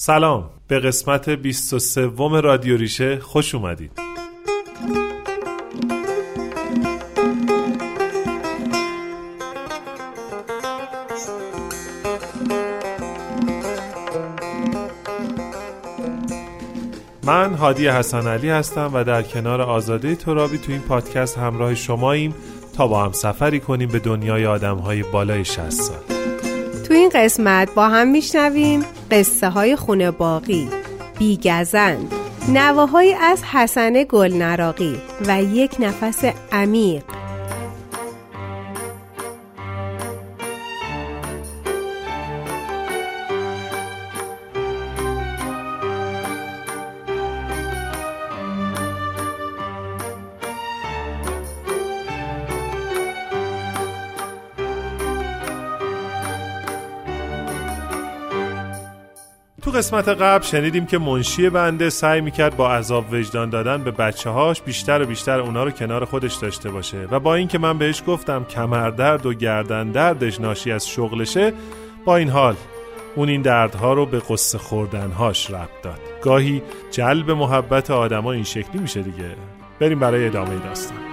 سلام. به قسمت 23 رادیو ریشه خوش اومدید. من هادی حسن علی هستم و در کنار آزاده ترابی تو این پادکست همراه شماییم تا با هم سفری کنیم به دنیای آدم های بالای 60 سال. تو این قسمت با هم میشنویم قصه های خونه باقی بیگزند نواهایی از حسن گلنراقی و یک نفس عمیق قسمت قبل شنیدیم که منشی بنده سعی می‌کرد با عذاب وجدان دادن به بچه هاش بیشتر و بیشتر اونا رو کنار خودش داشته باشه و با اینکه من بهش گفتم کمردرد و گردن دردش ناشی از شغلشه با این حال اون این دردها رو به قصه خوردنهاش ربط داد. گاهی جلب محبت آدما این شکلی میشه دیگه. بریم برای ادامه داستان.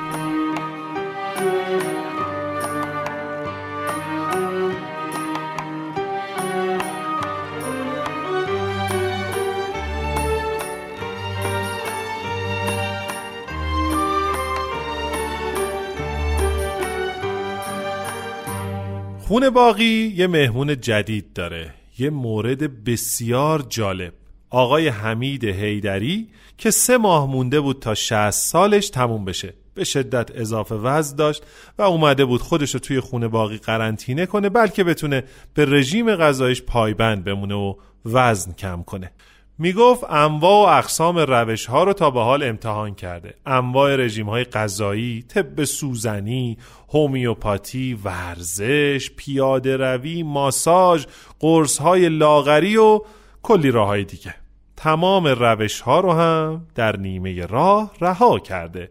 خونه باقی یه مهمون جدید داره. یه مورد بسیار جالب. آقای حمید هیدری که سه ماه مونده بود تا 60 سالش تموم بشه. به شدت اضافه وزن داشت و اومده بود خودش رو توی خونه باقی قرنطینه کنه بلکه بتونه به رژیم غذایش پایبند بمونه و وزن کم کنه. می‌گفت انواع و اقسام روش ها رو تا به حال امتحان کرده. انواع رژیم های غذایی طب سوزنی هومیوپاتی ورزش پیاده روی ماساژ قرص های لاغری و کلی راه های دیگه. تمام روش ها رو هم در نیمه راه رها کرده.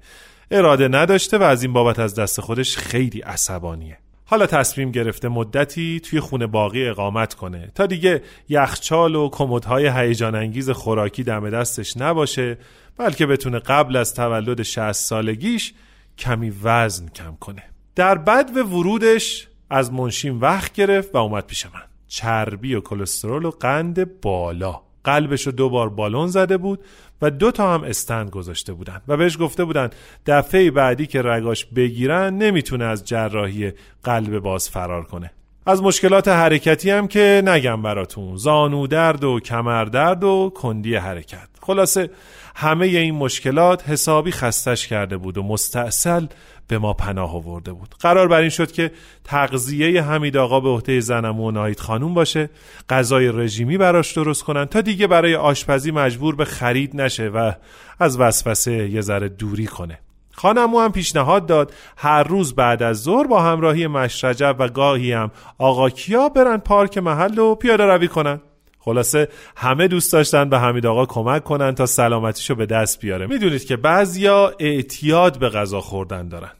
اراده نداشته و از این بابت از دست خودش خیلی عصبانیه. حالا تصمیم گرفته مدتی توی خونه باقی اقامت کنه. تا دیگه یخچال و کمدهای هیجان انگیز خوراکی دم دستش نباشه بلکه بتونه قبل از تولد 60 سالگیش کمی وزن کم کنه. در بد و ورودش از منشین وقت گرفت و اومد پیش من. چربی و کلسترول و قند بالا. قلبش رو دو بار بالون زده بود و دو تا هم استند گذاشته بودن و بهش گفته بودن دفعه بعدی که رگاش بگیرن نمی‌تونه از جراحی قلب باز فرار کنه. از مشکلات حرکتی هم که نگم براتون زانو درد و کمر درد و کندی حرکت. خلاصه همه این مشکلات حسابی خستش کرده بود و مستاصل به ما پناه آورده بود. قرار بر این شد که تغذیه حمید آقا به عهده زنم و نایت خانوم باشه غذای رژیمی براش درست کنن تا دیگه برای آشپزی مجبور به خرید نشه و از وسوسه یه ذره دوری کنه. خانمو هم پیشنهاد داد هر روز بعد از ظهر با همراهی مشرجب و گاهی هم آقا کیا برن پارک محل و پیاده روی کنن. خلاصه همه دوست داشتن به حمید آقا کمک کنن تا سلامتیشو به دست بیاره. می‌دونید که بعضیا اعتیاد به غذا خوردن دارن.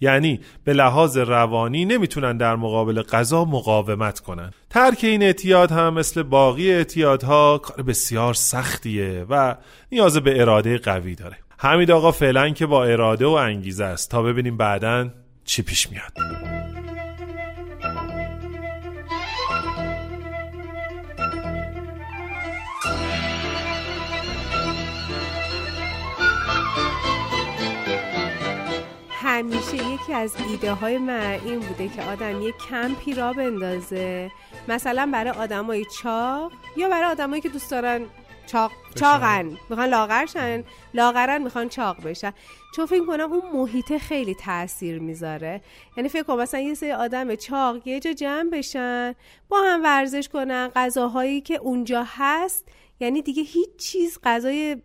یعنی به لحاظ روانی نمی‌تونن در مقابل غذا مقاومت کنن. ترک این اعتیاد هم مثل باقی اعتیادها کار بسیار سختیه و نیاز به اراده قوی داره. حمید آقا فعلا که با اراده و انگیزه است. تا ببینیم بعدا چی پیش میاد. همیشه یکی از ایده های من این بوده که آدم یک کمپی را بندازه. مثلا برای آدمای چاق یا برای آدمایی که دوست دارن چاق چاقن. می‌خوان لاغرشن لاغرن می‌خوان چاق بشن. چون فکر کنم اون محیط خیلی تاثیر می‌ذاره. یعنی فکر کنم مثلا یه سری آدم چاق یه جا جمع بشن با هم ورزش کنن غذاهایی که اونجا هست یعنی دیگه هیچ چیز غذای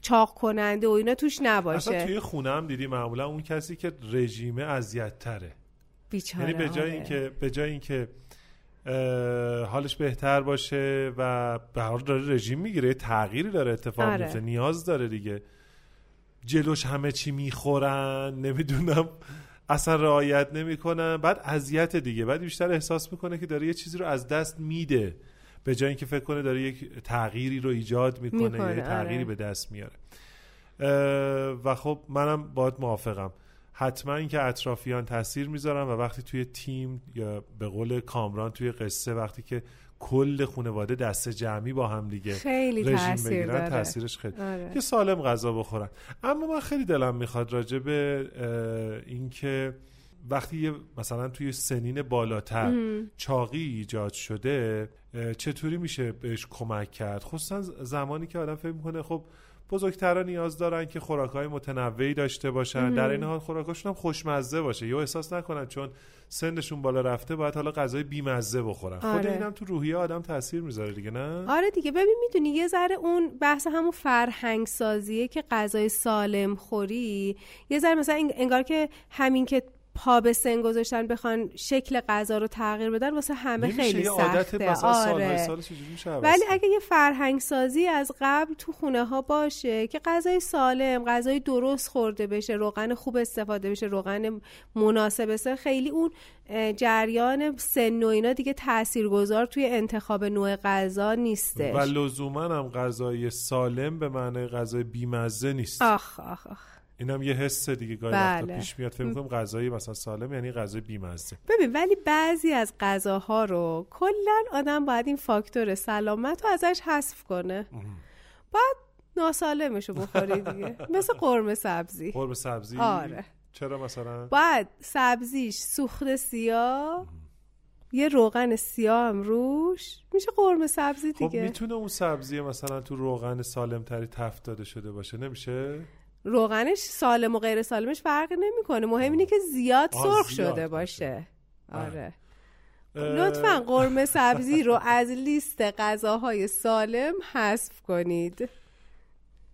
چاق کننده و اینا توش نباشه. اصلا توی خونه هم دیدی معمولا اون کسی که رژیمه اذیت تره بیچاره. یعنی به جای آره. اینکه به جای اینکه حالش بهتر باشه و به هر داره رژیم می‌گیره تغییری داره اتفاق آره. میفته. نیاز داره دیگه. جلوش همه چی می‌خورن نمی‌دونم اصلا رعایت نمی‌کنن. بعد اذیت دیگه. بعد بیشتر احساس می‌کنه که داره یه چیزی رو از دست میده. به جای اینکه فکر کنه داره یک تغییری رو ایجاد می‌کنه, می‌کنه، یه تغییری آره. به دست میاره. و خب منم باید موافقم. حتما اینکه اطرافیان تاثیر می‌ذارن و وقتی توی تیم یا به قول کامران توی قصه وقتی که کل خانواده دست جمعی با هم دیگه خیلی رژیم تاثیر بگیرن داره. تاثیرش خیلی آره. که سالم غذا بخورن. اما من خیلی دلم می‌خواد راجع به اینکه وقتی یه مثلا توی سنین بالاتر چاقی ایجاد شده چطوری میشه بهش کمک کرد؟ خصوصا زمانی که آدم فکر می‌کنه خب بزرگترها نیاز دارن که خوراکهای متنوعی داشته باشن. در این حال خوراکاشون هم خوشمزه باشه. یا احساس نکنن چون سنشون بالا رفته باید حالا غذای بیمزه بخورن. خود آره. اینم تو روحیه آدم تاثیر می‌ذاره دیگه نه؟ آره دیگه. ببین می‌دونی یه ذره اون بحث همون فرهنگ سازیه که غذای سالم خوری یه ذره مثلا انگ- انگار که همین که پا به سن گذاشتن بخوان شکل غذا رو تغییر بدن واسه همه خیلی سخته. آره. سال ولی؟ اگه یه فرهنگ سازی از قبل تو خونه ها باشه که غذای سالم غذای درست خورده بشه روغن خوب استفاده بشه روغن مناسب بشه خیلی اون جریان سن و اینا دیگه تاثیرگذار توی انتخاب نوع غذا نیستش. و لزوما هم غذای سالم به معنای غذای بیمزه نیست. آخ آخ آخ. اینم یه حس دیگه گاهی بله. پیش میاد. فکر می‌کنم غذای مثلا سالم یعنی غذای بیمزه. ببین ولی بعضی از غذاها رو کلا آدم باید این فاکتور سلامت رو ازش حذف کنه. باید ناسالمشو بخوری دیگه. مثل قرمه سبزی. قرمه سبزی؟ آره. چرا مثلا؟ باید سبزیش سوخت سیاه. یه روغن سیاه هم روش میشه قرمه سبزی خب دیگه. می‌تونه اون سبزی مثلا تو روغن سالم تری تفت داده شده باشه نمیشه؟ روغنش سالم و غیر سالمش فرق نمی‌کنه. مهم اینه که زیاد سرخ زیاد شده باشه. آره. اه، لطفا قرمه سبزی رو از لیست غذاهای سالم حذف کنید.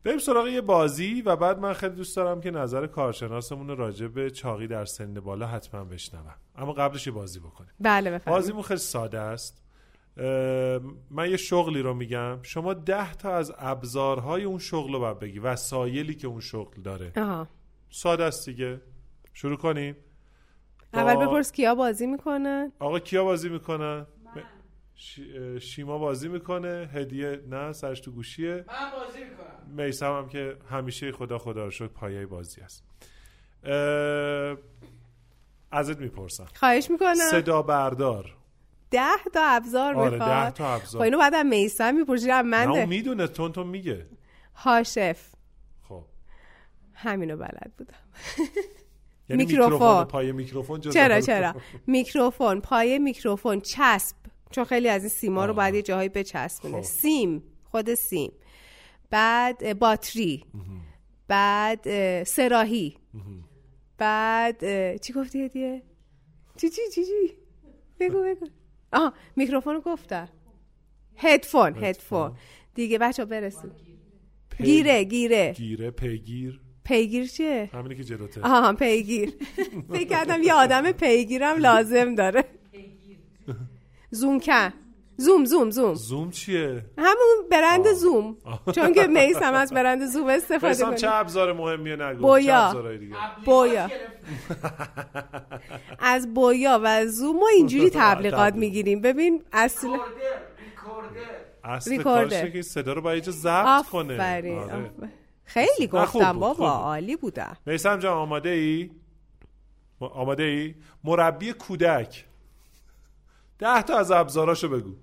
بریم سراغ یه بازی و بعد من خیلی دوست دارم که نظر کارشناسمون راجع به چاقی در سن بالا حتما بشنوم. اما قبلش یه بازی بکنیم. بله بفرمایید. بازیمون خیلی ساده است. من یه شغلی رو میگم. شما ده تا از ابزارهای اون شغل رو باید بگی وسایلی که اون شغل داره. آها. ساده است دیگه. شروع کنیم. اول با- بپرس کیا بازی می‌کنن؟ آقا کیا بازی می‌کنن؟ ش- شیما بازی می‌کنه. هدیه نه سرش تو گوشیه. من بازی می‌کنم. میسم هم که همیشه خدا خدا رو شد پایه بازی است. اه، ازت می‌پرسم. خواهش می‌کنم. صدا بردار. ده تا ابزار آره می‌خواد. ده تا خب ابزار اینو بعد هم میسم می‌پرسی هم نه من می‌دونه تون تون میگه. هاشف خب. همینو بلد بودم. یعنی میکروفون. پای میکروفون چرا چرا؟ میکروفون. پای میکروفون چسب. چون خیلی از این سیما رو آه. باید یه جاهایی بچسبونه. خب. سیم خود سیم. بعد باتری. بعد اه، سراحی بعد چی گفتی هدیه؟ چی چی چی چی؟ بگو بگو. آها میکروفون رو گفتم. هدفون هدفون دیگه بچه برسون. پی- گیره گیره. گیره پیگیر. پیگیر چیه؟ همینی که جلوته. آها پیگیر. فکر کردم یه آدم پیگیرم لازم داره. زوم کن زوم زوم زوم زوم چیه همون برند زوم چون که میسم از برند زوم استفاده قسم چه کنه ابزار مهمیه نگو بویا. بویا. از بویا و زوم ما اینجوری تبلیغات تبلیغ. می‌گیریم ببین اصل اصل ریکورده. کارش اینه که صدا رو باید ضبط کنه آره. خیلی گفتم بابا. عالی بودم میسم جان آماده ای؟ آماده ای؟ مربی کودک ده تا از ابزاراشو بگو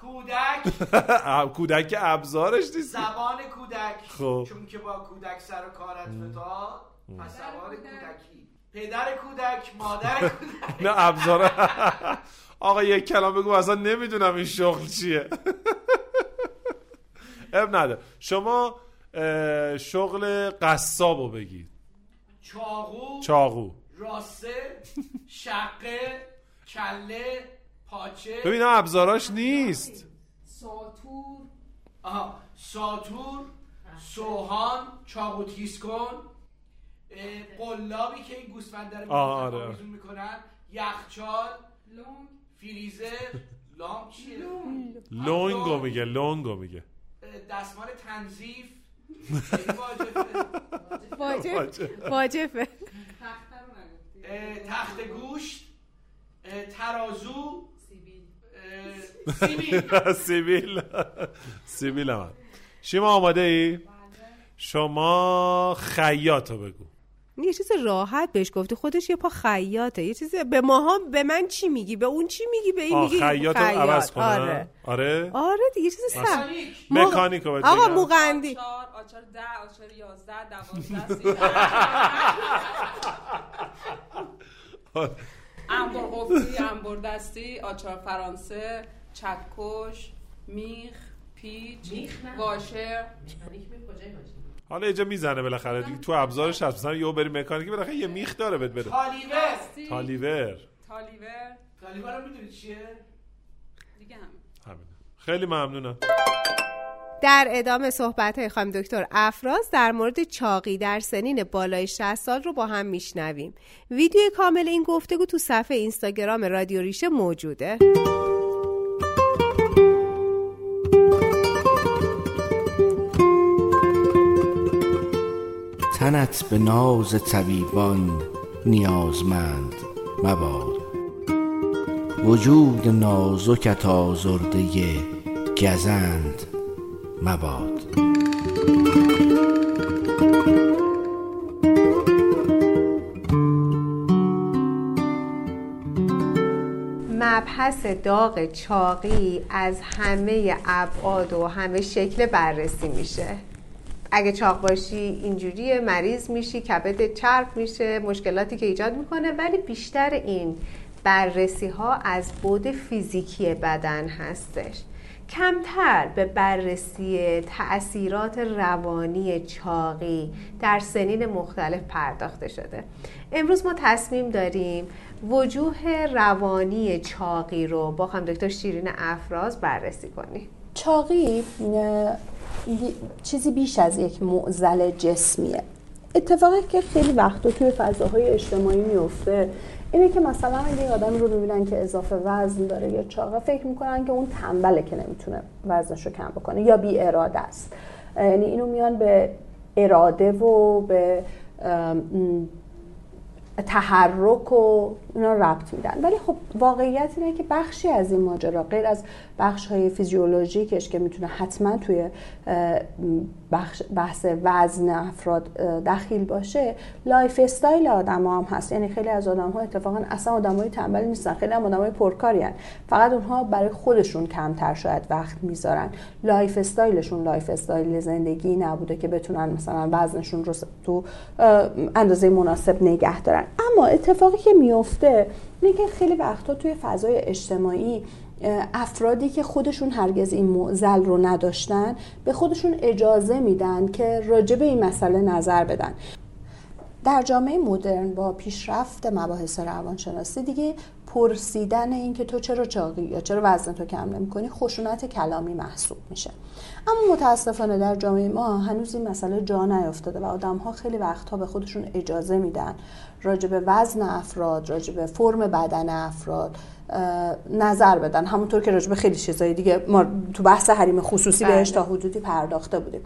کودک. کودک که ابزارش نیست. زبان کودک. خب. چون که با کودک سر و کارت فتاد پس زبان کودکی. پدر کودک مادر کودک. نه ابزار. آقا یک کلام بگو اصلا نمی‌دونم این شغل چیه. اب نده. شما شغل قصابو بگید چاقو چاقو. راسته شقه کله. پاچه ببین اینا ابزاراش نیست. ساتور آها ساتور سوهان چاقو تیز کن قلابی که این گوسفند داره آه، آره. آویزون می‌کنن. یخچال لونگ. فریزر. لامپ چیه؟ لونگو میگه لونگو میگه. دستمال تنظیف. خیلی واجبه. واجب واجبه تخته رو نگفتی اه، تخت گوشت ترازو سیبیل. سیبیل. هم. شیما آماده ای؟ شما خیاطو بگو. یه چیز راحت بهش گفتی. خودش یه پا خیاطه. یه چیز به ماها به من چی میگی؟ به اون چی میگی؟ به این میگی خیاط. عوض کنه. آره. آره. آره دیگه چیز سخت. مکانیک. موق- مکانیک رو بهت آقا بگم. موغندی آچار آچار ده آچار یازده دوازده سیزده. انبر قفلی انبر دستی آچار فرانسه چکش میخ پیچ. واشر حالا اینجا می‌زنه بالاخره دیگه. تو ابزارش هست. مثلا یهو بری مکانیکی بالاخره یه میخ داره بهت بده. تالیور. تالیور. تالیور. تالیور رو می‌دونی چیه؟ دیگه هم همین خیلی ممنونم. در ادامه صحبت های خانم دکتر افراز در مورد چاقی در سنین بالای 60 سال رو با هم میشنویم. ویدیو کامل این گفتگو تو صفحه اینستاگرام رادیو ریشه موجوده. تنت به ناز طبیبان نیازمند مباد. وجود نازکت آزرده گزند مباد. مبحث داغ چاقی از همه ابعاد و همه شکل بررسی میشه. اگه چاق باشی اینجوری مریض میشی کبد چرب میشه مشکلاتی که ایجاد می‌کنه ولی بیشتر این بررسی ها از بود فیزیکی بدن هستش. کمتر به بررسی تأثیرات روانی چاقی در سنین مختلف پرداخته شده. امروز ما تصمیم داریم وجوه روانی چاقی رو با خانم دکتر شیرین افراز بررسی کنیم. چاقی چیزی بیش از یک معضل جسمیه. اتفاقی که خیلی وقتا توی فضاهای اجتماعی میفته اینه که مثلا اگه یه آدمی رو ببینن که اضافه وزن داره یا چاقه فکر می‌کنن که اون تنبله که نمی‌تونه وزنش رو کم بکنه یا بی اراده است. یعنی اینو میان به اراده و به تحرک و اینا ربط میدن. ولی خب واقعیت اینه که بخشی از این ماجرا غیر از بخش های فیزیولوژیکش که می‌تونه حتما توی بخش بحث وزن افراد دخیل باشه lifestyle آدم هم هست. یعنی خیلی از آدم ها اتفاقا اصلا آدم های تنبل نیستن. خیلی هم آدم های پرکاری ان. فقط اونها برای خودشون کمتر شاید وقت می‌ذارن. lifestyle شون lifestyle زندگی نبوده که بتونن مثلا وزنشون رو تو اندازه مناسب نگه دارن. اما اتفاقی که میفته اینه که خیلی وقتا توی فضای اجتماعی افرادی که خودشون هرگز این معضل رو نداشتن به خودشون اجازه میدن که راجع به این مسئله نظر بدن. در جامعه مدرن با پیشرفت مباحث روانشناسی دیگه پرسیدن این که تو چرا چاقی یا چرا وزن تو کم نمی‌کنی خشونت کلامی محسوب میشه. اما متاسفانه در جامعه ما هنوز این مسئله جا نیافتاده و آدم ها خیلی وقتها به خودشون اجازه میدن راجع به وزن افراد راجع به فرم بدن افراد نظر بدن. همونطور که راجع به خیلی چیزای دیگه ما تو بحث حریم خصوصی بله. بهش تا حدودی پرداخته بودیم.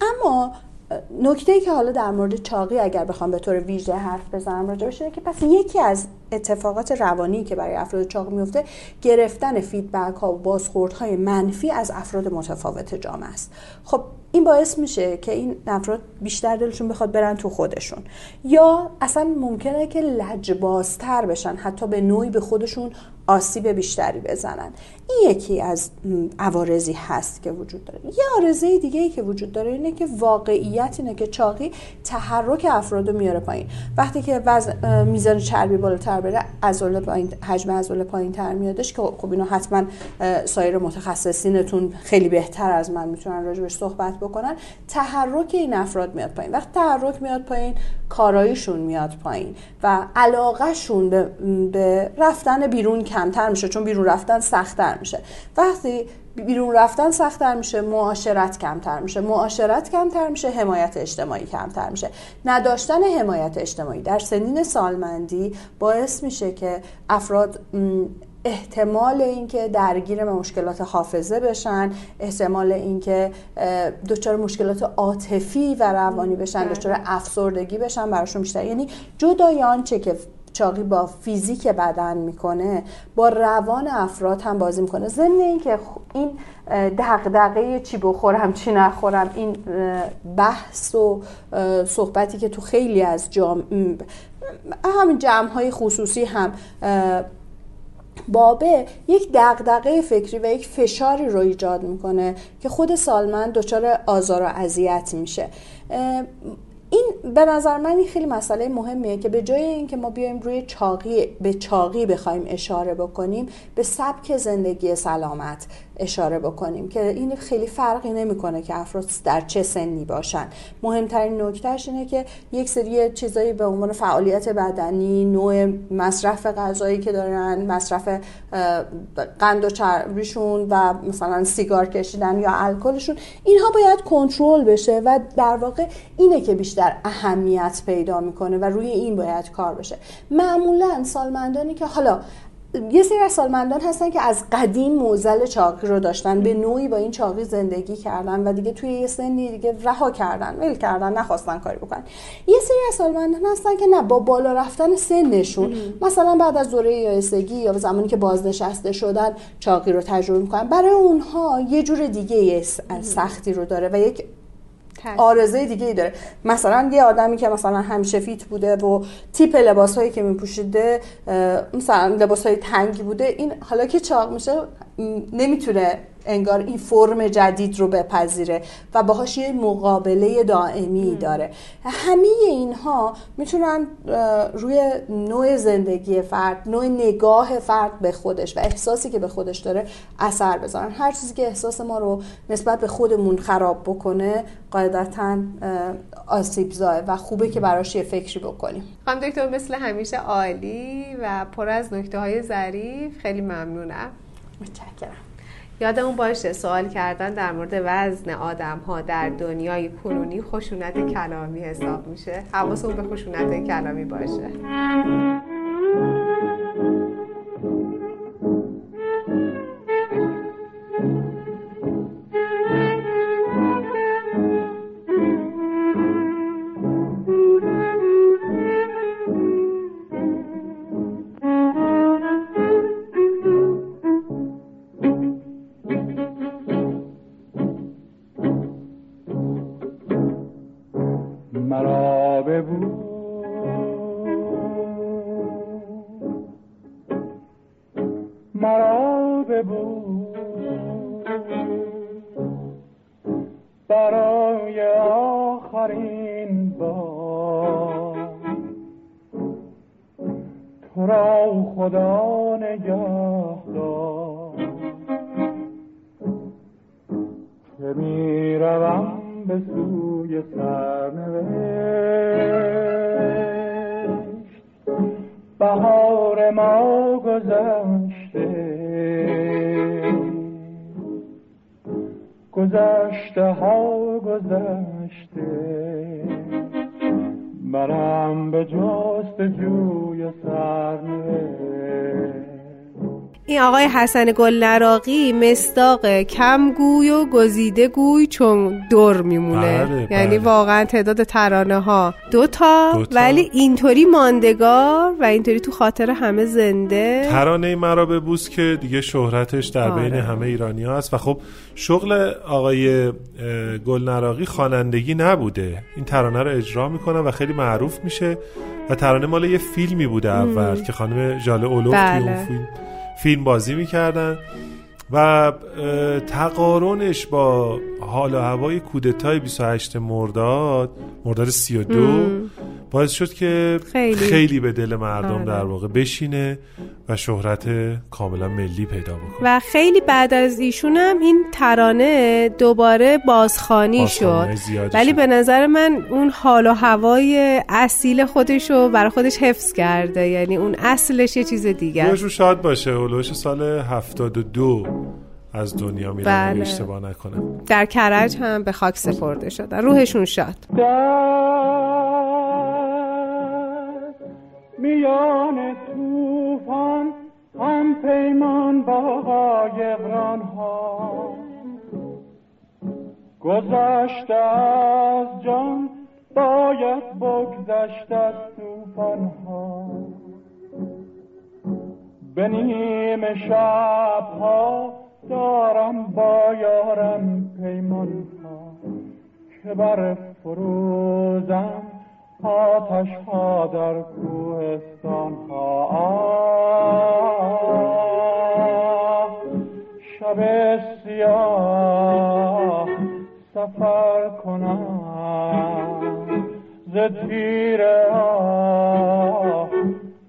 اما نکته ای که حالا در مورد چاقی اگر بخوام به طور ویژه حرف بزنم راجبش اینه که پس یکی از اتفاقات روانی که برای افراد چاق میفته گرفتن فیدبک ها و بازخوردهای منفی از افراد متفاوت جامعه است. خب این باعث میشه که این افراد بیشتر دلشون بخواد برن تو خودشون. یا اصلا ممکنه که لجبازتر بشن حتی به نوعی به خودشون آسیب بیشتری بزنن. این یکی از عوارضی هست که وجود داره. یه عارضه دیگه ای که وجود داره اینه که واقعیت اینه که چاقی تحرک افراد رو میاره پایین. وقتی که وزن میزان چربی بالاتر بره عضله پایین حجم عضله پایین تر میادش که خب اینو حتما سایر متخصصینتون خیلی بهتر از من می‌تونن راجبش صحبت بکنن. تحرک این افراد میاد پایین. وقتی تحرک میاد پایین کاراییشون میاد پایین و علاقهشون به, به رفتن بیرون کمتر میشه چون بیرون رفتن سختتر میشه. وقتی بیرون رفتن سختتر میشه معاشرت کمتر میشه. معاشرت کمتر میشه حمایت اجتماعی کمتر میشه. نداشتن حمایت اجتماعی در سنین سالمندی باعث میشه که افراد احتمال اینکه درگیر مشکلات حافظه بشن احتمال اینکه دچار مشکلات عاطفی و روانی بشن دچار افسردگی بشن براشون بیشتر. یعنی جدای آنچه که چاقی با فیزیک بدن می‌کنه با روان افراد هم بازی می‌کنه. ضمن اینکه این دغدغه چی بخورم چی نخورم این بحث و صحبتی که تو خیلی از جام همین جمع های خصوصی هم بابه یک دغدغه فکری و یک فشاری رو ایجاد می‌کنه که خود سالمن دچار آزار و اذیت میشه. این به نظر من خیلی مسئله مهمیه که به جای اینکه ما بیایم روی چاقی به چاقی بخوایم اشاره بکنیم به سبک زندگی سلامت. اشاره بکنیم که این خیلی فرقی نمی‌کنه که افراد در چه سنی باشن. مهمترین نکتهش اینه که یک سری چیزایی به عنوان فعالیت بدنی نوع مصرف غذایی که دارن مصرف قند و چربیشون و مثلا سیگار کشیدن یا الکلشون اینها باید کنترل بشه و در واقع اینه که بیشتر اهمیت پیدا می‌کنه و روی این باید کار بشه. معمولا سالمندانی که حالا یه سری از سالمندان هستن که از قدیم موزل چاقی رو داشتن به نوعی با این چاقی زندگی کردن و دیگه توی یه سنی دیگه رها کردن ول کردن نخواستن کاری بکنن. یه سری از سالمندان هستن که نه با بالا رفتن سنشون. مثلا بعد از دوره یائسگی یا زمانی که بازنشسته شدن چاقی رو تجربه می‌کنن. برای اونها یه جور دیگه سختی رو داره و یک آرزه دیگه ای داره. مثلا یه آدمی که مثلا همیشه فیت بوده و تیپ لباس هایی که میپوشیده مثلا لباس های تنگی بوده این حالا که چاق میشه نمی‌تونه انگار این فرم جدید رو بپذیره و باهاش یه مقابله دائمی داره. همه اینها می‌تونن روی نوع زندگی فرد نوع نگاه فرد به خودش و احساسی که به خودش داره اثر بذارن. هر چیزی که احساس ما رو نسبت به خودمون خراب بکنه قاعدتا آسیب زای و خوبه که براش یه فکری بکنیم. خانم دکتر مثل همیشه عالی و پر از نکته های ظریف. خیلی ممنونم. متشکرم. یادمون باشه سوال کردن در مورد وزن آدم ها در دنیای کنونی خشونت کلامی حساب میشه. حواسمون به خشونت کلامی باشه. حسن گل نراقی مستاق کمگوی و گزیده گوی چون دور میمونه بله، یعنی بله. واقعا تعداد ترانه ها دوتا دوتا. ولی اینطوری ماندگار و اینطوری تو خاطر همه زنده ترانه مرا به بوس که دیگه شهرتش در آره. بین همه ایرانی هست و خب شغل آقای اه، گلنراقی خوانندگی نبوده این ترانه رو اجرا می‌کنه و خیلی معروف میشه و ترانه مال یه فیلمی بوده اول که خانم ژاله اولوف توی بله. اون فیلم فیلم بازی می‌کردن و تقارنش با حال و هوای کودتای 28 مرداد مرداد 32 باعث شد که خیلی. خیلی به دل مردم آره. در واقع بشینه و شهرت کاملا ملی پیدا بکنه و خیلی بعد از ایشونم این ترانه دوباره بازخانی بازخوانی شد ولی شد. به نظر من اون حال و هوای اصیل خودش رو برای خودش حفظ کرده یعنی اون اصلش یه چیز دیگه. روشو شاد باشه اولوش سال 72 از دنیا میرن بله. اشتباه نکنم در کرج هم به خاک سپرده شدن روحشون شاد در میان توفان هم پیمان با قایقران ها. گذشته از جان باید بگذشت از توفان ها. به نیم شبها دارم با یارم پیمان ها. که بر فروزم آتش ها در کوهستان ها. شب سیاه سفر کنم ز تیر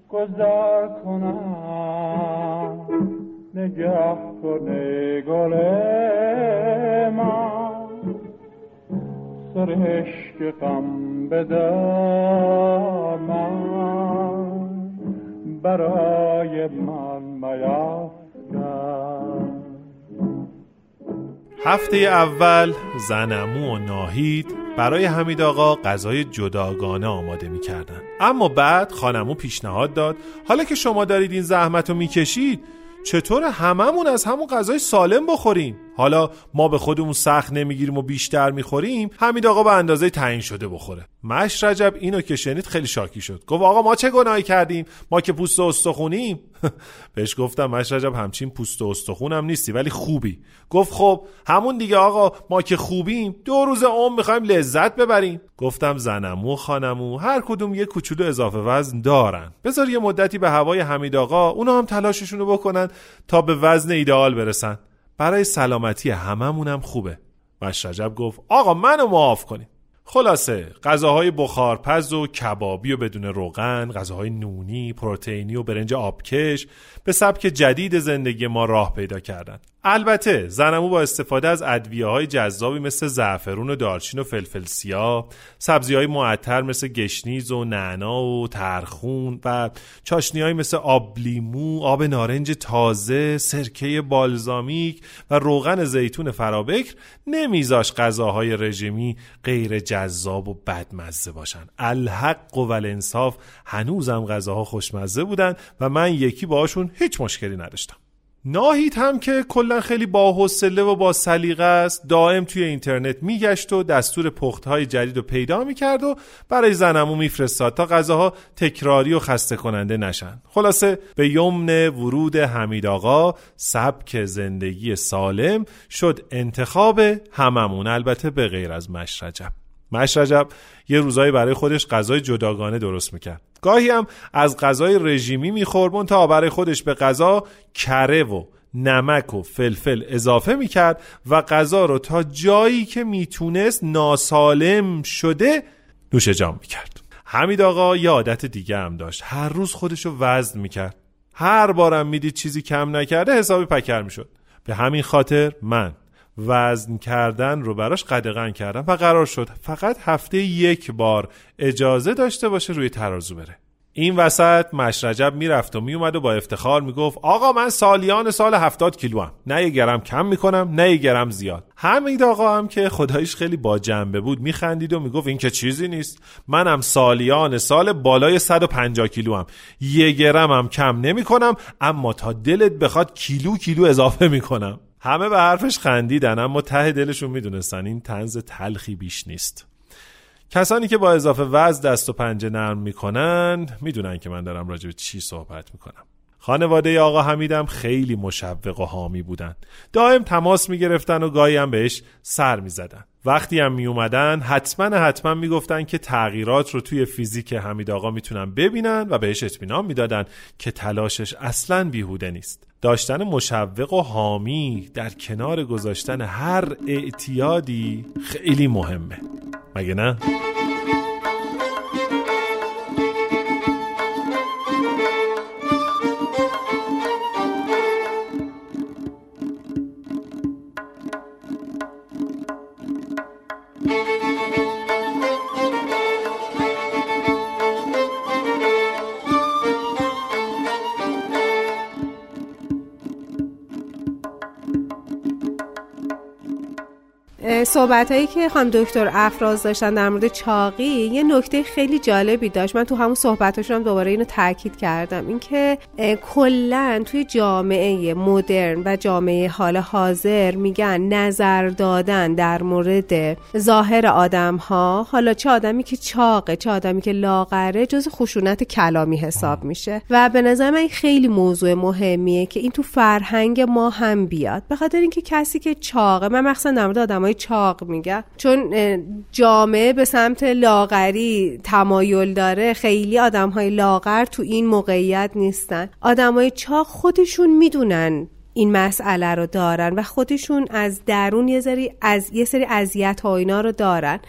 گذر کنم. نگه کنه گل من سرشک غم بدامن برای من هفته اول زنمو و ناهید برای حمید آقا غذای جداگانه آماده می‌کردن اما بعد خانمو پیشنهاد داد حالا که شما دارید این زحمت رو می‌کشید چطور هممون از همون غذای سالم بخوریم؟ حالا ما به خودمون سخت نمی‌گیریم و بیشتر می‌خوریم حمید آقا به اندازه تعیین شده بخوره. مش رجب اینو که شنید خیلی شاکی شد. گفت آقا ما چه گناهی کردیم؟ ما که پوست و استخونیم؟ بهش گفتم مش رجب همچین پوست و استخونم نیستی ولی خوبی. گفت خب همون دیگه آقا ما که خوبیم دو روز عمر می‌خوایم لذت ببریم. گفتم زنمو خانمو هر کدوم یه کوچولو اضافه وزن دارن. بذار یه مدتی به هوای حمید آقا اونا هم تلاششونو بکنن تا به وزن ایدئال برسن. برای سلامتی هممونم خوبه. مش رجب گفت آقا منو معاف کنیم خلاصه غذاهای بخارپز و کبابی و بدون روغن غذاهای نونی پروتئینی و برنج آبکش به سبک جدید زندگی ما راه پیدا کردن. البته زنمو با استفاده از ادویه های جذابی مثل زعفرون و دارچین و فلفل سیاه سبزی های معطر مثل گشنیز و نعنا و ترخون و چاشنی های مثل آب لیمو آب نارنج تازه سرکه بالزامیک و روغن زیتون فرابکر نمیذاش غذاهای رژیمی غیر جذاب و بدمزه باشن. الحق و الانصاف هنوزم غذاها خوشمزه بودن و من یکی باشون هیچ مشکلی نداشتم. ناهید هم که کلا خیلی با حوصله و با سلیقه است دائم توی اینترنت میگشت و دستور پختهای جدید رو پیدا می‌کرد و برای زنمو میفرستاد تا غذاها تکراری و خسته کننده نشن. خلاصه به یمن ورود حمید آقا سبک زندگی سالم شد انتخاب هممون البته به غیر از مشرجب. مشرجب یه روزایی برای خودش غذای جداگانه درست می‌کرد. گاهی هم از غذای رژیمی می‌خورد تا برای خودش به غذا کره و نمک و فلفل اضافه می‌کرد و غذا رو تا جایی که می‌تونست ناسالم شده نوش جام می‌کرد. حمید آقا یه عادت دیگه هم داشت. هر روز خودش رو وزن می‌کرد. هر بارم می‌دید چیزی کم نکرده حسابی پکر می‌شد. به همین خاطر من وزن کردن رو براش قدغن کردم و قرار شد فقط هفته یک بار اجازه داشته باشه روی ترازو بره. این وسط مشرجب می‌رفت و میومد و با افتخار می‌گفت آقا من سالیان سال هفتاد کیلو هم نه یه گرم کم می‌کنم نه یه گرم زیاد. حمید آقا هم که خدایش خیلی با جنبه بود میخندید و می‌گفت این که چیزی نیست. منم سالیان سال بالای 150 کیلو هم یه گرم هم کم نمی‌کنم اما تا دلت بخواد کیلو کیلو اضافه می‌کنم. همه به حرفش خندیدن اما ته دلشون می‌دونستن این تنز تلخی بیش نیست. کسانی که با اضافه وزن دست و پنجه نرم می‌کنن می‌دونن که من دارم راجع به چی صحبت می‌کنم. خانواده آقا حمیدم خیلی مشوق و حامی بودن. دائم تماس می‌گرفتن و گاهی هم بهش سر می‌زدن. وقتی هم می اومدن حتما حتما می‌گفتن که تغییرات رو توی فیزیک حمید آقا می‌تونن ببینن و بهش اطمینان می‌دادن که تلاشش اصلا بیهوده نیست. داشتن مشوق و حامی در کنار گذاشتن هر اعتیادی خیلی مهمه مگه نه؟ صحبت هایی که خانم دکتر افراز داشتن در مورد چاقی یه نکته خیلی جالبی داشت. من تو همون صحبتاشون هم دوباره اینو تاکید کردم. اینکه کلا توی جامعه مدرن و جامعه حال حاضر میگن نظر دادن در مورد ظاهر آدم ها حالا چه آدمی که چاقه چه آدمی که لاغره جز خشونت کلامی حساب میشه. و به نظر من خیلی موضوع مهمیه که این تو فرهنگ ما هم بیاد. به خاطر اینکه کسی که چاقه من مخصوصا در مورد آدمای چاق میگم چون جامعه به سمت لاغری تمایل داره. خیلی آدم های لاغر تو این موقعیت نیستن. آدم های چاق خودشون می‌دونن این مسئله رو دارن و خودشون از درون یه سری از یه سری اذیت ها اینا رو دارن.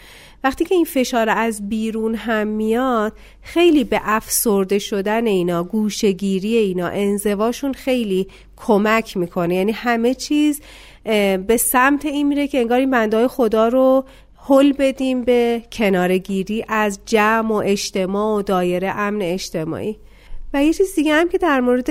وقتی که این فشار از بیرون هم میاد خیلی به افسرده شدن اینا گوشگیری اینا انزواشون خیلی کمک می‌کنه. یعنی همه چیز به سمت این میره که انگار این بنده خدا رو حل بدیم به کنارگیری از جمع و اجتماع و دایره امن اجتماعی. و یه چیز دیگه هم که در مورد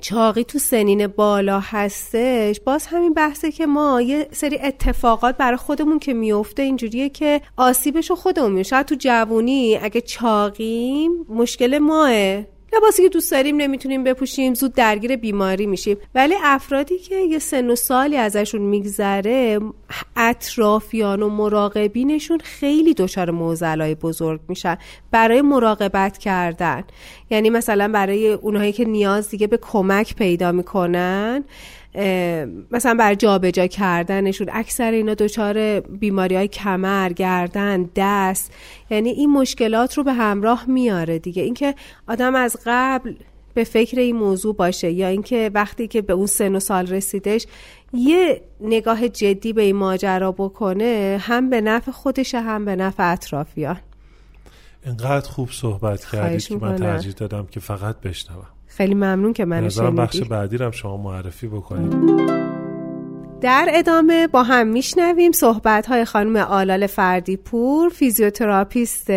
چاقی تو سنین بالا هستش باز همین بحثه که ما یه سری اتفاقات برای خودمون که میفته اینجوریه که آسیبش رو خودمون میشه شاید تو جوونی اگه چاقیم مشکل ماه. لباسی که دوست داریم نمی‌تونیم بپوشیم زود درگیر بیماری میشیم. ولی افرادی که یه سن و سالی ازشون میگذره اطرافیان و مراقبینشون خیلی دچار معضلای بزرگ میشن. برای مراقبت کردن. یعنی مثلا برای اونهایی که نیاز دیگه به کمک پیدا می‌کنن مثلا بر جابجا کردنشون اکثر اینا دچار بیماری های کمر گردن دست یعنی این مشکلات رو به همراه میاره دیگه. اینکه آدم از قبل به فکر این موضوع باشه یا اینکه وقتی که به اون سن و سال رسیدش یه نگاه جدی به این ماجرا بکنه هم به نفع خودشه هم به نفع اطرافیان. انقدر خوب صحبت کردی که من ترجیح دادم که فقط بشنوم. خیلی ممنون که من شنیدی بخش بعدی رو شما معرفی بکنید. در ادامه با هم میشنویم صحبت های خانم آلال فردی پور فیزیوتراپیست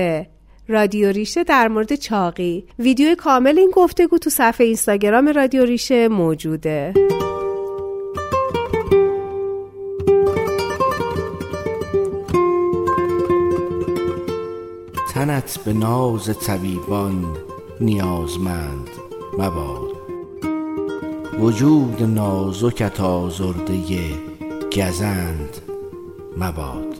رادیو ریشه در مورد چاقی. ویدیو کامل این گفتگو تو صفحه اینستاگرام رادیو ریشه موجوده. تنت به ناز طبیبان نیازمند. مباد. وجود نازکت آزرده گزند مباد.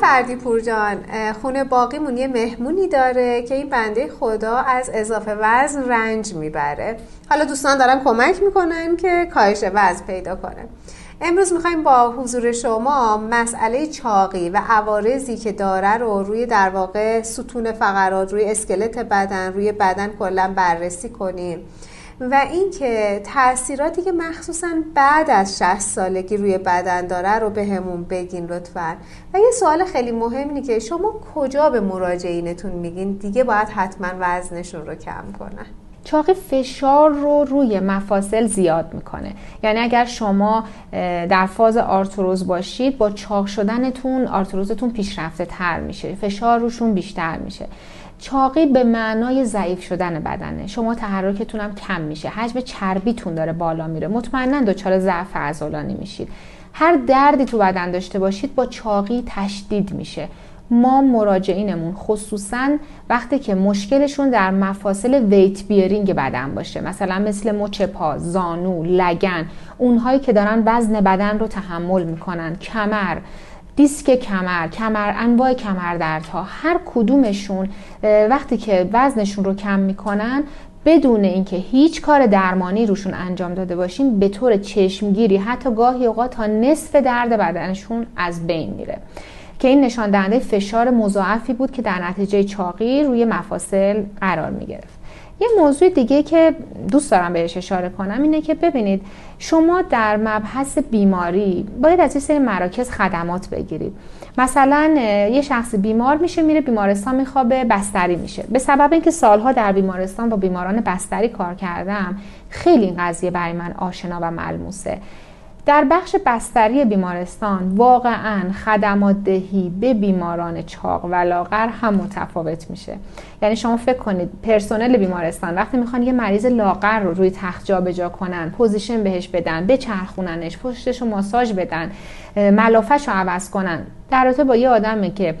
فردی پورجان خونه باقیمون یه مهمونی داره که این بنده خدا از اضافه وزن رنج می‌بره. حالا دوستان دارم کمک می‌کنن که کاهش وزن پیدا کنه. امروز می‌خوایم با حضور شما مسئله چاقی و عوارضی که داره رو روی در واقع ستون فقرات روی اسکلت بدن روی بدن کلا بررسی کنیم. و اینکه تاثیراتی که مخصوصا بعد از 60 سالگی روی بدن داره رو به همون بگین لطفا. و یه سوال خیلی مهمی که شما کجا به مراجعینتون میگین؟ دیگه باید حتما وزنشون رو کم کنن. چاقی فشار رو روی مفاصل زیاد می‌کنه. یعنی اگر شما در فاز آرتروز باشید با چاق شدنتون آرتروزتون پیشرفته تر میشه فشار روشون بیشتر میشه. چاقی به معنای ضعیف شدن بدنه. شما تحرکتون هم کم میشه. حجم چربیتون داره بالا میره. مطمئنا دچار ضعف عضلانی میشید. هر دردی تو بدن داشته باشید با چاقی تشدید میشه. ما مراجعینمون خصوصا وقتی که مشکلشون در مفاصل ویت بیرینگ بدن باشه. مثلا مثل مچ پا، زانو، لگن اونهایی که دارن وزن بدن رو تحمل می‌کنن. کمر دیسک کمر، کمر انواع کمردردها هر کدومشون وقتی که وزنشون رو کم می‌کنن بدون اینکه هیچ کار درمانی روشون انجام داده باشیم به طور چشمگیری حتی گاهی اوقات تا نصف درد بدنشون از بین میره. که این نشان دهنده فشار مضاعفی بود که در نتیجه چاقی روی مفاصل قرار می گرفت. یه موضوع دیگه که دوست دارم بهش اشاره کنم اینه که ببینید شما در مبحث بیماری باید از این سری مراکز خدمات بگیرید. مثلا یه شخص بیمار میشه میره بیمارستان میخوابه بستری میشه. به سبب اینکه سالها در بیمارستان با بیماران بستری کار کردم خیلی این قضیه برای من آشنا و ملموسه. در بخش بستری بیمارستان واقعا خدمات دهی به بیماران چاق و لاغر هم متفاوت میشه. یعنی شما فکر کنید پرسنل بیمارستان وقتی می‌خوان یه مریض لاغر رو روی تخت جابجا کنن position بهش بدن بچرخوننش پشتش رو ماساژ بدن ملافش رو عوض کنن در رابطه با یه آدمه که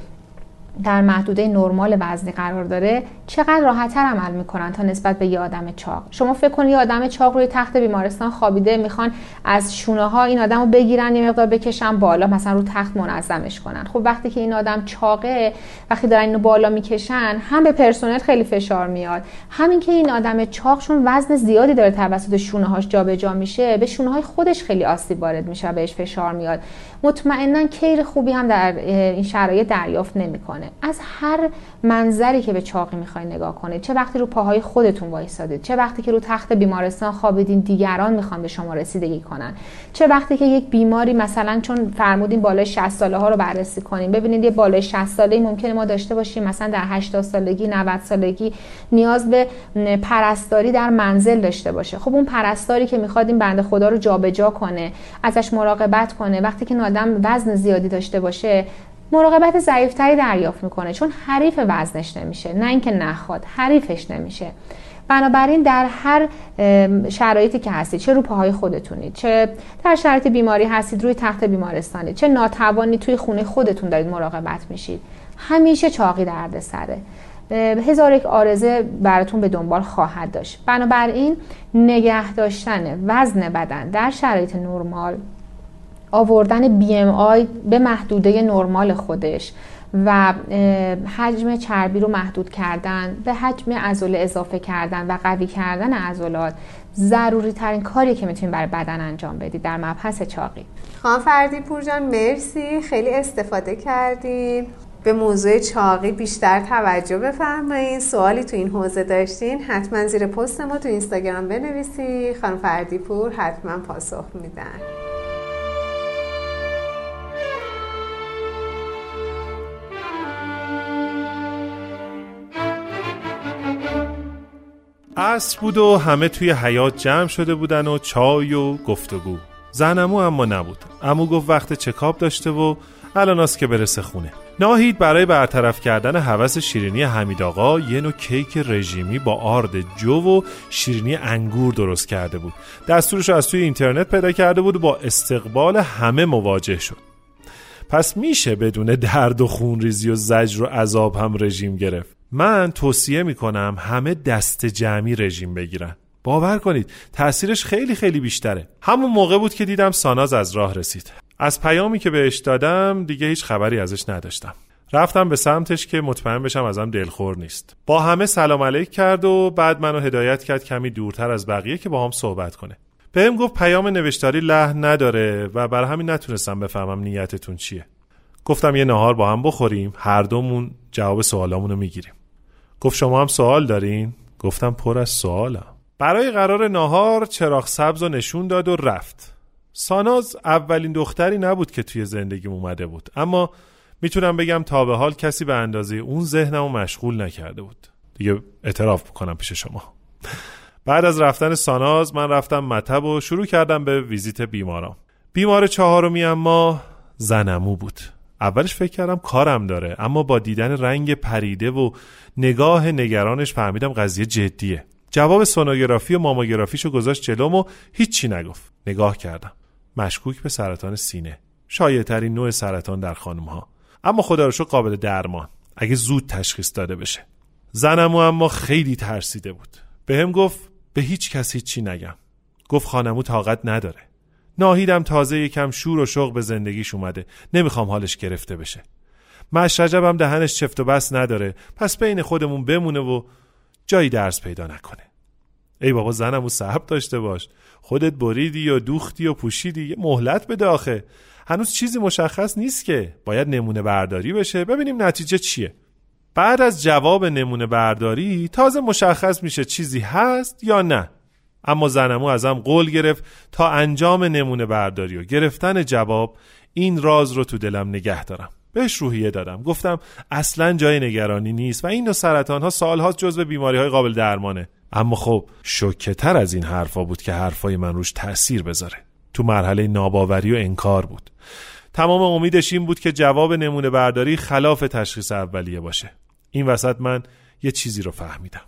در محدوده نرمال وزنی قرار داره چقدر راحتتر عمل می‌کنن تا نسبت به یه آدم چاق. شما فکر کنید یه آدم چاق روی تخت بیمارستان خوابیده می‌خوان از شونه ها این آدم رو بگیرن یه مقدار بکشن بالا مثلا رو تخت منظمش کنن. خب وقتی که این آدم چاقه وقتی دارن اینو بالا می‌کشن هم به پرسنل خیلی فشار میاد. همین که این آدم چاقشون وزن زیادی داره توسط شونه هاش جابجا میشه به شونه های خودش خیلی آسیب وارد میشه بهش فشار میاد. مطمئنا کیر خوبی هم در این شرایط دریافت نمی‌کنه. از هر منظری که به چاقی می‌خوای نگاه کنید. چه وقتی رو پاهای خودتون وایسادید. چه وقتی که رو تخت بیمارستان خوابیدین دیگران می‌خوان به شما رسیدگی کنن. چه وقتی که یک بیماری مثلا چون فرمودین بالای 60 ساله ها رو بررسی کنیم ببینید یه بالای 60 ساله ممکنه ما داشته باشیم. مثلا در 80 سالگی 90 سالگی نیاز به پرستاری در منزل داشته باشه. خب اون پرستاری که می‌خواد این بنده خدا رو جابجا کنه ازش مراقبت کنه. وقتی که آدم وزن زیادی داشته باشه مراقبت ضعیفتری دریافت می‌کنه چون حریف وزنش نمیشه نه اینکه نخواد حریفش نمیشه. بنابراین در هر شرایطی که هستید چه رو پاهای خودتونید چه در شرایط بیماری هستید روی تخت بیمارستانی چه ناتوانی توی خونه خودتون دارید مراقبت میشید همیشه چاقی درد سره هزار یک آرزه براتون به دنبال خواهد داشت. بنابراین نگه داشتن وزن بدن در شرایط نرمال آوردن BMI به محدوده نرمال خودش و حجم چربی رو محدود کردن به حجم عضله اضافه کردن و قوی کردن عضلات ضروری ترین کاری که می‌تونید برای بدن انجام بدید در مبحث چاقی. خانم فردی پور جان مرسی. خیلی استفاده کردین. به موضوع چاقی بیشتر توجه بفرمایید سوالی تو این حوزه داشتین حتما زیر پست ما تو اینستاگرام بنویسی خانم فردی پور حتما پاسخ میدن. عصر بود و همه توی حیات جمع شده بودن و چای و گفتگو. زنمو اما نبود. امو گفت وقت چکاب داشته و الان که برسه خونه. ناهید برای برطرف کردن حوث شیرینی حمید آقا یه نوع کیک رژیمی با آرد جو و شیرینی انگور درست کرده بود. دستورش از توی اینترنت پیدا کرده بود و با استقبال همه مواجه شد. پس میشه بدون درد و خونریزی و زجر و عذاب هم رژیم گرفت؟ من توصیه می‌کنم همه دست جمعی رژیم بگیرن. باور کنید تاثیرش خیلی خیلی بیشتره. همون موقع بود که دیدم ساناز از راه رسید. از پیامی که بهش دادم دیگه هیچ خبری ازش نداشتم. رفتم به سمتش که مطمئن بشم ازم دلخور نیست. با همه سلام علیک کرد و بعد منو هدایت کرد کمی دورتر از بقیه که با هم صحبت کنه. بهم گفت پیام نوشتاری لحن نداره و بر همین نتونستم بفهمم نیتتون چیه. گفتم یه نهار با هم بخوریم هر دومون جواب سوالامونو می‌گیریم. گفت شما هم سوال دارین؟ گفتم پر از سوالم. برای قرار نهار چراغ سبز و نشون داد و رفت. ساناز اولین دختری نبود که توی زندگیم اومده بود. اما می‌تونم بگم تا به حال کسی به اندازه اون ذهنمو مشغول نکرده بود. دیگه اعتراف بکنم پیش شما. بعد از رفتن ساناز من رفتم مطب و شروع کردم به ویزیت بیمارام. بیمار چهارمی اما زنمو بود. اولش فکر کردم کارم داره اما با دیدن رنگ پریده و نگاه نگرانش فهمیدم قضیه جدیه. جواب سونوگرافی و ماموگرافیشو گذاشت جلوم و هیچی نگفت. نگاه کردم. مشکوک به سرطان سینه. شایعترین نوع سرطان در خانم ها اما خدا رو قابل درمان. اگه زود تشخیص داده بشه. زنمو اما خیلی ترسیده بود. به هم گفت به هیچ کسی چی نگم. گفت خانمو طاقت نداره. ناهیدم تازه یکم شور و شوق به زندگیش اومده. نمی‌خوام حالش گرفته بشه. مش رجبم دهنش چفت و بس نداره. پس بین خودمون بمونه و جایی درس پیدا نکنه. ای بابا زنمو صبر داشته باش. خودت بریدی یا دوختی و پوشیدی. یه مهلت بده آخه. هنوز چیزی مشخص نیست که. باید نمونه برداری بشه. ببینیم نتیجه چیه. بعد از جواب نمونه برداری تازه مشخص میشه چیزی هست یا نه. اما زنمو ازم قول گرفت تا انجام نمونه برداری و گرفتن جواب این راز رو تو دلم نگه دارم. بهش روحیه دادم. گفتم اصلا جای نگرانی نیست و این نوع سرطان ها سالهاست جزو بیماری های قابل درمانه. اما خب شکه تر از این حرفا بود که حرفای من روش تاثیر بذاره. تو مرحله ناباوری و انکار بود. تمام امیدش این بود که جواب نمونه برداری خلاف تشخیص اولیه باشه. این وسط من یه چیزی رو فهمیدم.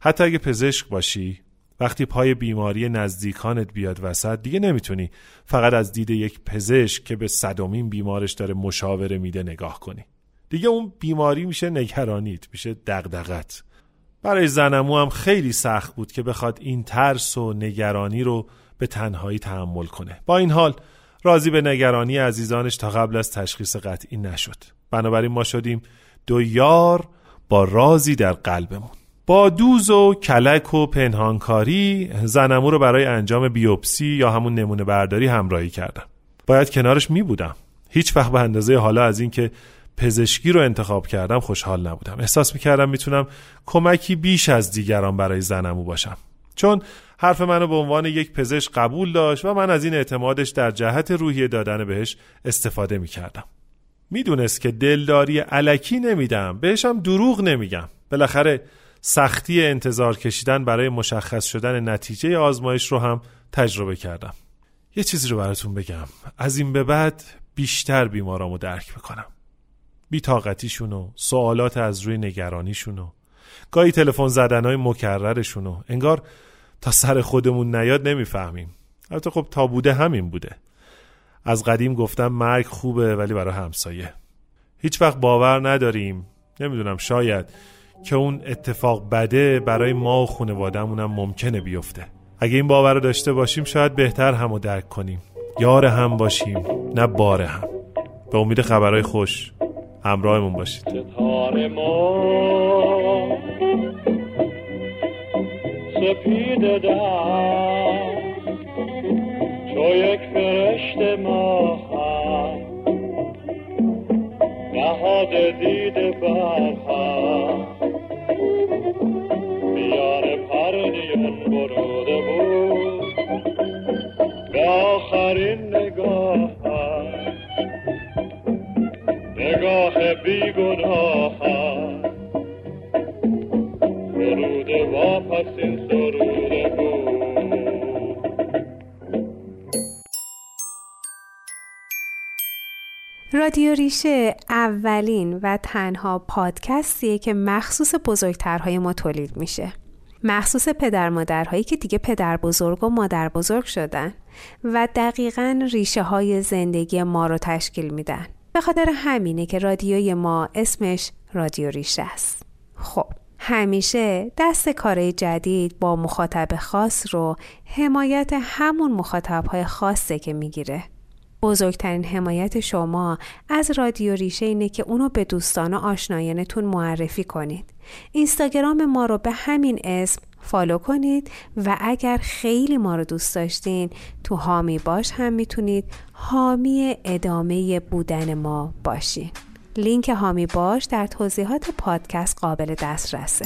حتی اگه پزشک باشی وقتی پای بیماری نزدیکانت بیاد وسط دیگه نمی‌تونی. فقط از دید یک پزشک که به صدومین بیمارش داره مشاوره میده نگاه کنی. دیگه اون بیماری میشه نگرانیت میشه دغدغت برای زنمو هم خیلی سخت بود که بخواد این ترس و نگرانی رو به تنهایی تحمل کنه. با این حال راضی به نگرانی عزیزانش تا قبل از تشخیص قطعی نشد. بنابراین ما شدیم دو یار با رازی در قلبمون. با دوز و کلک و پنهانکاری زنمو رو برای انجام بیوپسی یا همون نمونه برداری همراهی کردم. باید کنارش می بودم. هیچ وقت به اندازه حالا از اینکه پزشکی رو انتخاب کردم خوشحال نبودم. احساس می‌کردم می‌تونم کمکی بیش از دیگران برای زنمو باشم. چون حرف منو به عنوان یک پزشک قبول داشت و من از این اعتمادش در جهت روحیه دادن بهش استفاده می‌کردم می‌دونست که دلداری علکی نمیدم. بهشم دروغ نمیگم. بالاخره سختی انتظار کشیدن برای مشخص شدن نتیجه آزمایش رو هم تجربه کردم. یه چیزی رو براتون بگم. از این به بعد بیشتر بیمارامو درک می‌کنم. و سوالات از روی نگرانیشون و گاهی تلفن زدنهای مکررشون و انگار تا سر خودمون نیاد نمی‌فهمیم. البته خب تا بوده همین بوده. از قدیم گفتم مرگ خوبه ولی برای همسایه. هیچ وقت باور نداریم. نمی‌دونم شاید که اون اتفاق بده برای ما و خانوادهمون هم ممکنه بیفته. اگه این باور رو داشته باشیم شاید بهتر هم درک کنیم. یار هم باشیم نه باره هم. به امید خبرهای خوش همراهمون باشید. سپید چو یک فرشت نهاد دید بر سرود واپسین سروده بود رادیو ریشه اولین و تنها پادکستیه که مخصوص بزرگترهای ما تولید میشه. مخصوص پدر مادرهایی که دیگه پدر بزرگ و مادر بزرگ شدن و دقیقا ریشه های زندگی ما رو تشکیل میدن. به خاطر همینه که رادیوی ما اسمش رادیو ریشه است خب همیشه دست کار جدید با مخاطب خاص رو حمایت همون مخاطبهای خاصه که می‌گیره بزرگترین حمایت شما از رادیو ریشه اینه که اونو به دوستان و آشنایانتون معرفی کنید. اینستاگرام ما رو به همین اسم فالو کنید و اگر خیلی ما رو دوست داشتین تو حامی باش هم می‌تونید حامی ادامه بودن ما باشین. لینک حامی باش در توضیحات پادکست قابل دسترسه.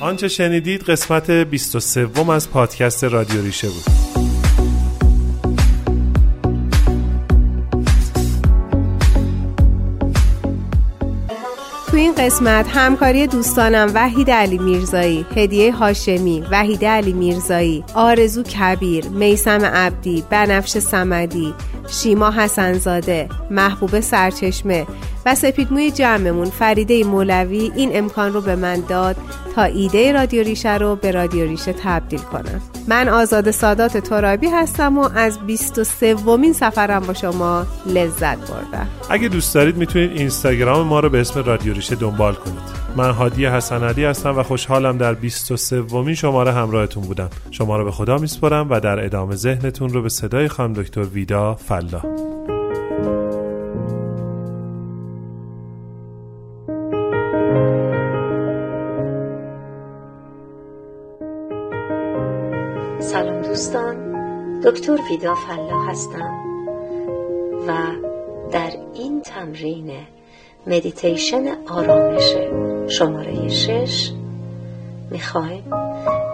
آنچه شنیدید قسمت 23 از پادکست رادیو ریشه بود. این قسمت همکاری دوستانم وحید علی میرزایی، هدیه هاشمی، وحید علی میرزایی، آرزو کبیر، میسم عبدی، بنفش سمدی، شیما حسنزاده، محبوب سرچشمه و سپیدموی جمعمون فریده مولوی این امکان رو به من داد تا ایده رادیو ریشه رو به رادیو ریشه تبدیل کنم. من آزاد سادات ترابی هستم و از 23 ومین سفرم با شما لذت بردم. اگه دوست دارید می‌تونید اینستاگرام ما رو به اسم رادیو ریشه دنبال کنید. من هادی حسن علی هستم و خوشحالم در 23 ومین شماره همراهتون بودم. شما رو به خدا میسپرم و در ادامه ذهنتون رو به صدای خانم دکتر ویدا فلا. دکتر ویدا فلا هستم و در این تمرین مدیتیشن آرامش شماره شش می‌خوایم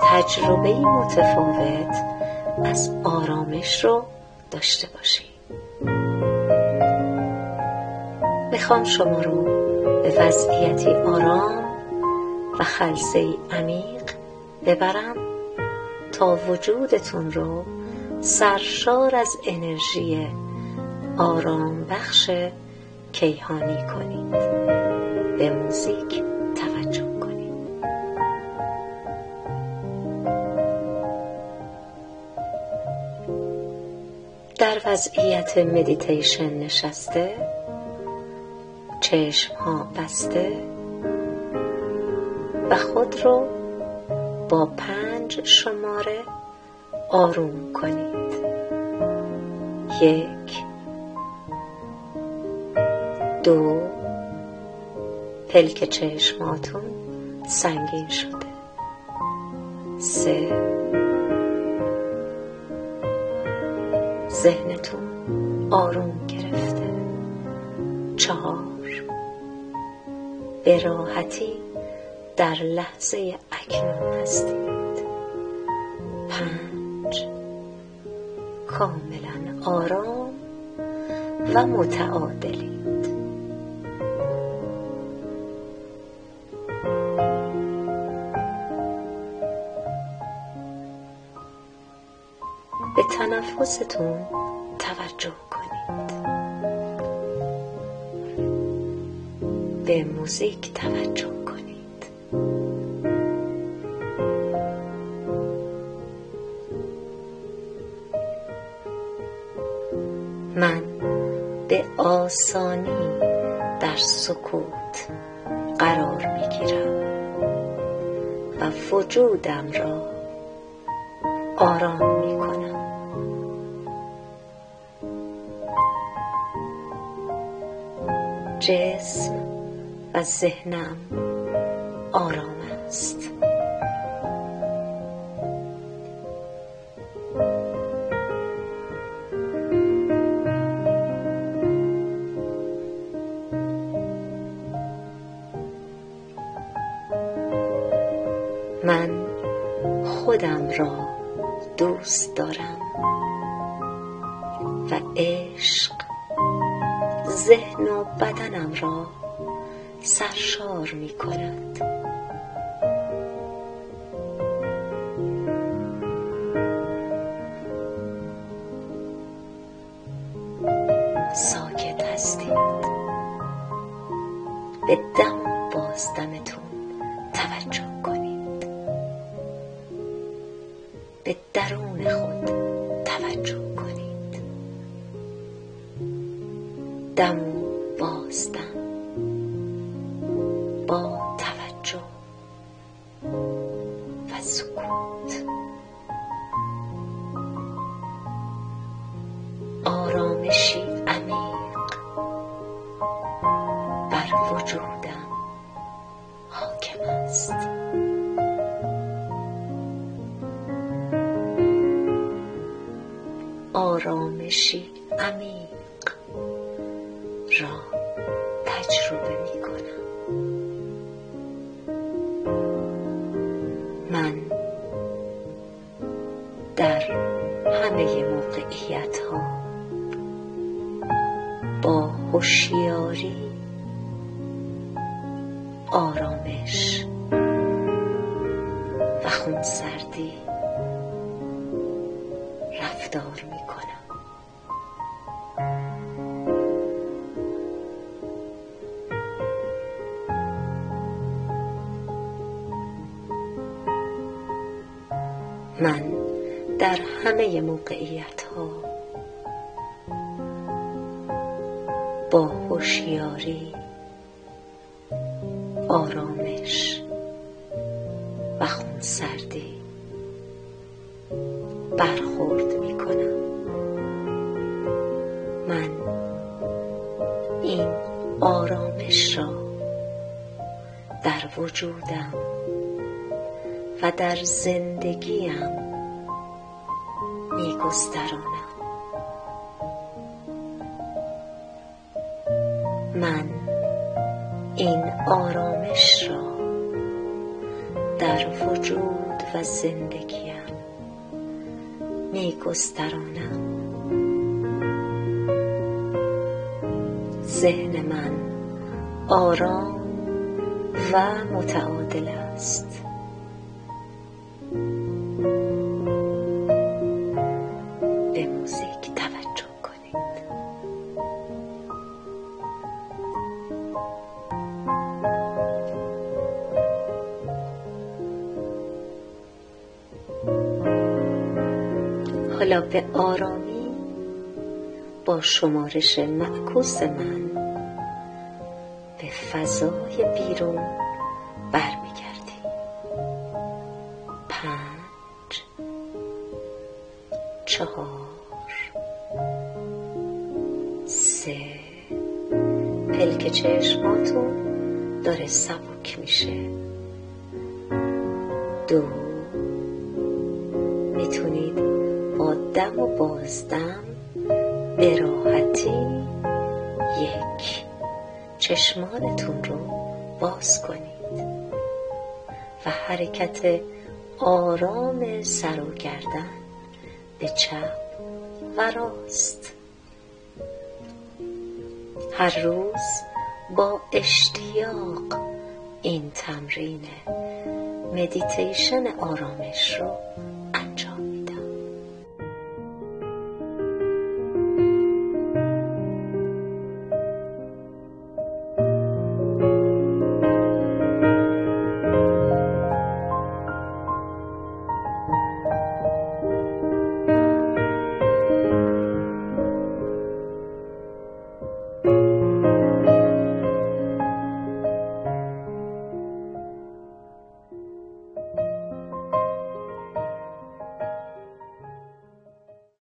تجربه متفاوت از آرامش رو داشته باشیم. می‌خوام شما رو به وضعیتی آرام و خلصه عمیق ببرم تا وجودتون رو سرشار از انرژی آرام بخش کیهانی کنید. به موزیک توجه کنید. در وضعیت مدیتیشن نشسته چشم ها بسته و خود رو با پنج شماره آروم کنید. یک دو پلک چشماتون سنگین شده. سه ذهنتون آروم گرفته. چهار به راحتی در لحظه اکنون هستید. کاملا آرام و متعادلید به تنفستون توجه کنید. به موزیک توجه. آسانی در سکوت قرار می‌گیرم و وجودم را آرام می‌کنم. جسم و ذهنم آرام به من در همه موقعیت ها با هوشیاری آرامش و در زندگیم می گسترانم من این آرامش را در وجود و زندگیم می گسترانم ذهن من آرام و متعادل است. شمارش معکوس من. به فضای بیرون برمیگردی. پنج چهار سه. پلک چشماتون داره سبک میشه. دو. می‌تونید با دم و بازدم به راحتی یک. چشمانتون رو باز کنید. و حرکت آرام سر و گردن به چپ و راست. هر روز با اشتیاق این تمرین مدیتیشن آرامش رو